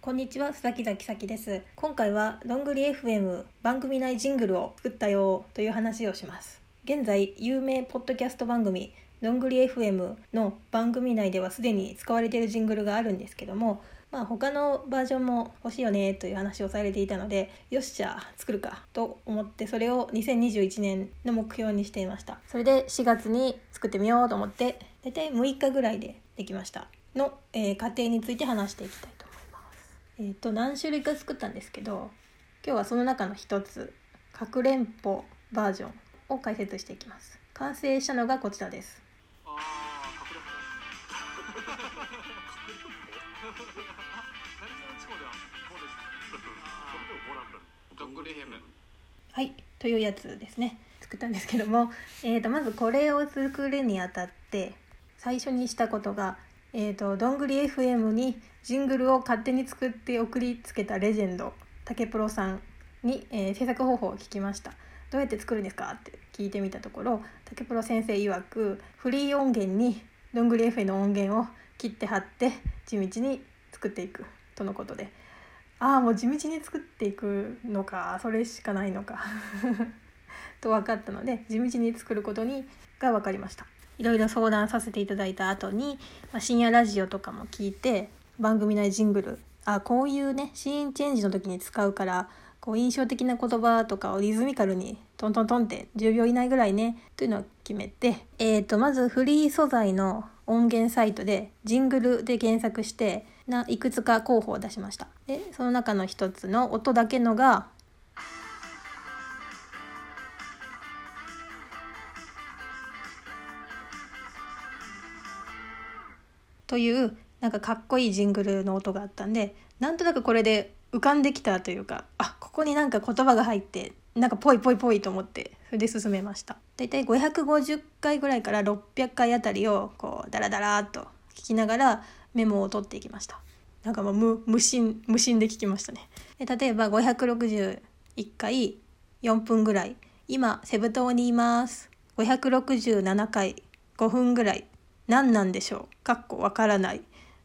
こんにちは、須崎崎咲です。今回はどんぐり FM 番組内ジングルを作ったよという話をします。現在、有名ポッドキャスト番組どんぐり FM の番組内ではすでに使われているジングルがあるんですけども、まあ他のバージョンも欲しいよねという話をされていたので、よっしゃ作るかと思ってそれを2021年の目標にしていました。それで4月に作ってみようと思って、だいたい6日ぐらいでできました。の、えー過程について話していきたいと思います。えー、と何種類か作ったんですけど今日はその中の一つ「かくれんぼ」バージョンを解説していきます完成したのがこちらですは。いというやつですね。作ったんですけども、えー、とまずこれを作るにあたって最初にしたことがえー、とどんぐり FM にジングルを勝手に作って送りつけたレジェンド竹プロさんに、えー制作方法を聞きました。どうやって作るんですか？って聞いてみたところ竹プロ先生曰くフリー音源にどんぐり FM の音源を切って貼って地道に作っていくとのことで。ああもう地道に作っていくのかそれしかないのか と分かったので地道に作ることにが分かりました。いろいろ相談させていただいた後に、まあ、深夜ラジオとかも聞いて番組内ジングルあこういうねシーンチェンジの時に使うからこう印象的な言葉とかをリズミカルにトントントンって10秒以内ぐらいねというのを決めて、えー、とまずフリー素材の音源サイトでジングルで検索していくつか候補を出しました。でその中の一つの音だけのがというなんかかっこいいジングルの音があったんでなんとなくこれで浮かんできたというかあここになんか言葉が入ってなんかぽいぽいぽいと思ってそれで進めました。だいたい550回ぐらいから600回あたりをこうダラダラーっと聞きながらメモを取っていきました。なんかもう無無心無心で聞きましたね。で例えば561回4分ぐらい今セブ島にいます。567回5分ぐらい何なんでしょう？かっこわからない。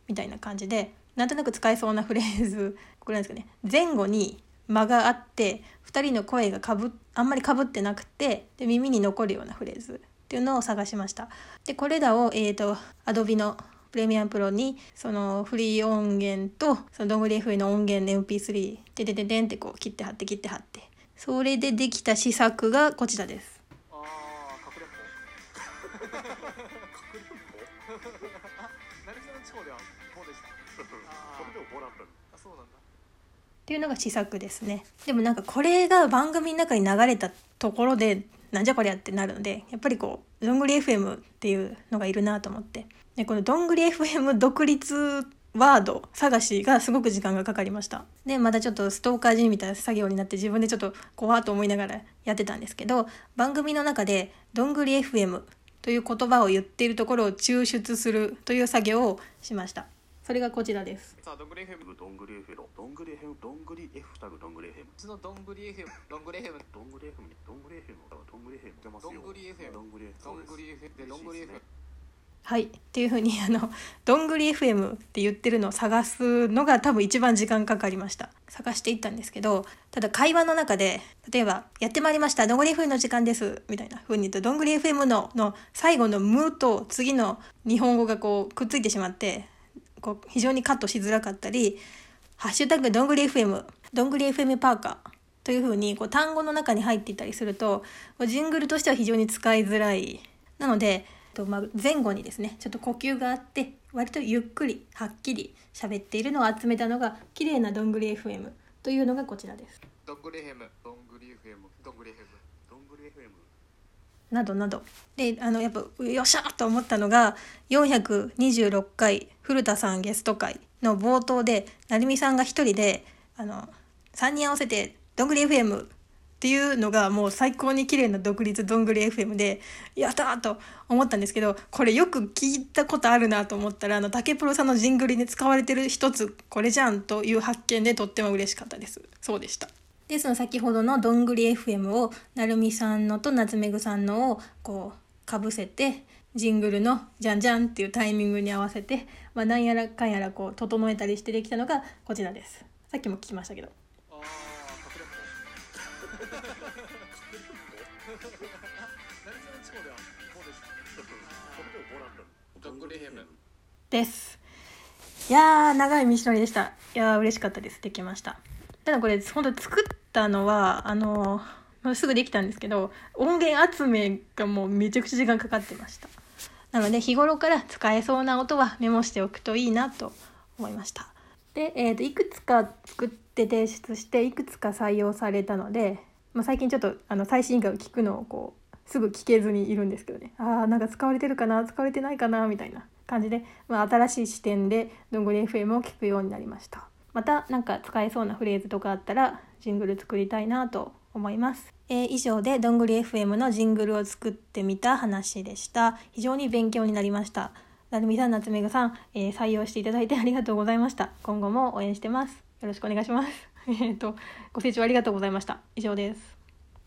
みたいな感じでなんとなく使えそうなフレーズこれなんですかね。前後に間があって2人の声がかぶあんまりかぶってなくてで耳に残るようなフレーズっていうのを探しましたでこれらを、えー、と Adobe のプレミアムプロにそのフリー音源とそのどんぐり FA の音源の MP3 ででででんってこう切って貼って切って貼ってそれでできた試作がこちらですああ、かくれんぼ。かくれんぼ。何その地方ではこうでした。あそれでもボランタリあ、そうなんだ。っていうのが試作ですね。でもなんかこれが番組の中に流れたところでなんじゃこりゃってなるのでやっぱりこうどんぐり FM っていうのがいるなと思って。でこのどんぐり FM 独立ワード探しがすごく時間がかかりました。でまたちょっとストーカー人みたいな作業になって自分でちょっと怖っと思いながらやってたんですけど番組の中で「どんぐり FM」という言葉を言っているところを抽出するという作業をしましたそれがこちらです。さあ、どんぐりヘム。どんぐり F のどんぐり F どんぐり F タグどんぐり FM うちのどんぐり FM。どんぐり FM。どんぐり FM にどんぐり FM どんぐり FM 出ますよどんぐり FM どんぐり FM どんぐり FM。で、どんぐり FM。はい。っていうふうにあの「どんぐり FM」って言ってるのを探すのが多分一番時間かかりました。探していったんですけどただ会話の中で例えば「やってまいりました。どんぐり FM の時間です」みたいな風に言うと「どんぐり FM の」の最後の「む」と次の日本語がこうくっついてしまってこう非常にカットしづらかったり「ハッシュタグどんぐり FM」「どんぐり FM パーカー」というふうにこう単語の中に入っていたりするとジングルとしては非常に使いづらいなのでとまあ前後にですねちょっと呼吸があって割とゆっくりはっきり喋っているのを集めたのが綺麗などんぐり FM というのがこちらです。どんぐりヘム。どんぐり FM。どんぐり FM などなど。であのやっぱよっしゃと思ったのが426回古田さんゲスト会の冒頭で成美さんが一人であの3人合わせて「どんぐり FM」っていうのがもう最高に綺麗な独立どんぐり FM でやったーと思ったんですけどこれよく聞いたことあるなと思ったらあの竹プロさんのジングルに使われてる一つこれじゃんという発見でとっても嬉しかったです。そうでした。でその先ほどのどんぐり FM をなるみさんのと夏めぐさんのをこうかぶせてジングルのじゃんじゃんっていうタイミングに合わせて、まあ、なんやらかんやらこう整えたりしてできたのがこちらです。さっきも聞きましたけど。ですいやー長い道のりでした。いやー嬉しかったです。できました。ただこれ本当作ったのはあのすぐできたんですけど音源集めがもうめちゃくちゃ時間かかってました。なので日頃から使えそうな音はメモしておくといいなと思いました。で、えー、といくつか作って提出していくつか採用されたので、まあ、最近ちょっとあの最新回を聞くのをこうすぐ聞けずにいるんですけどね。ああんか使われてるかな？使われてないかな？みたいな感じで、まあ、新しい視点でどんぐり FM を聞くようになりました。また何か使えそうなフレーズとかあったらジングル作りたいなと思います、えー以上でどんぐり FM のジングルを作ってみた話でした。非常に勉強になりました。なるみさん夏目ぐさん、えー採用していただいてありがとうございました。今後も応援してます。よろしくお願いします。えっとご清聴ありがとうございました。以上です。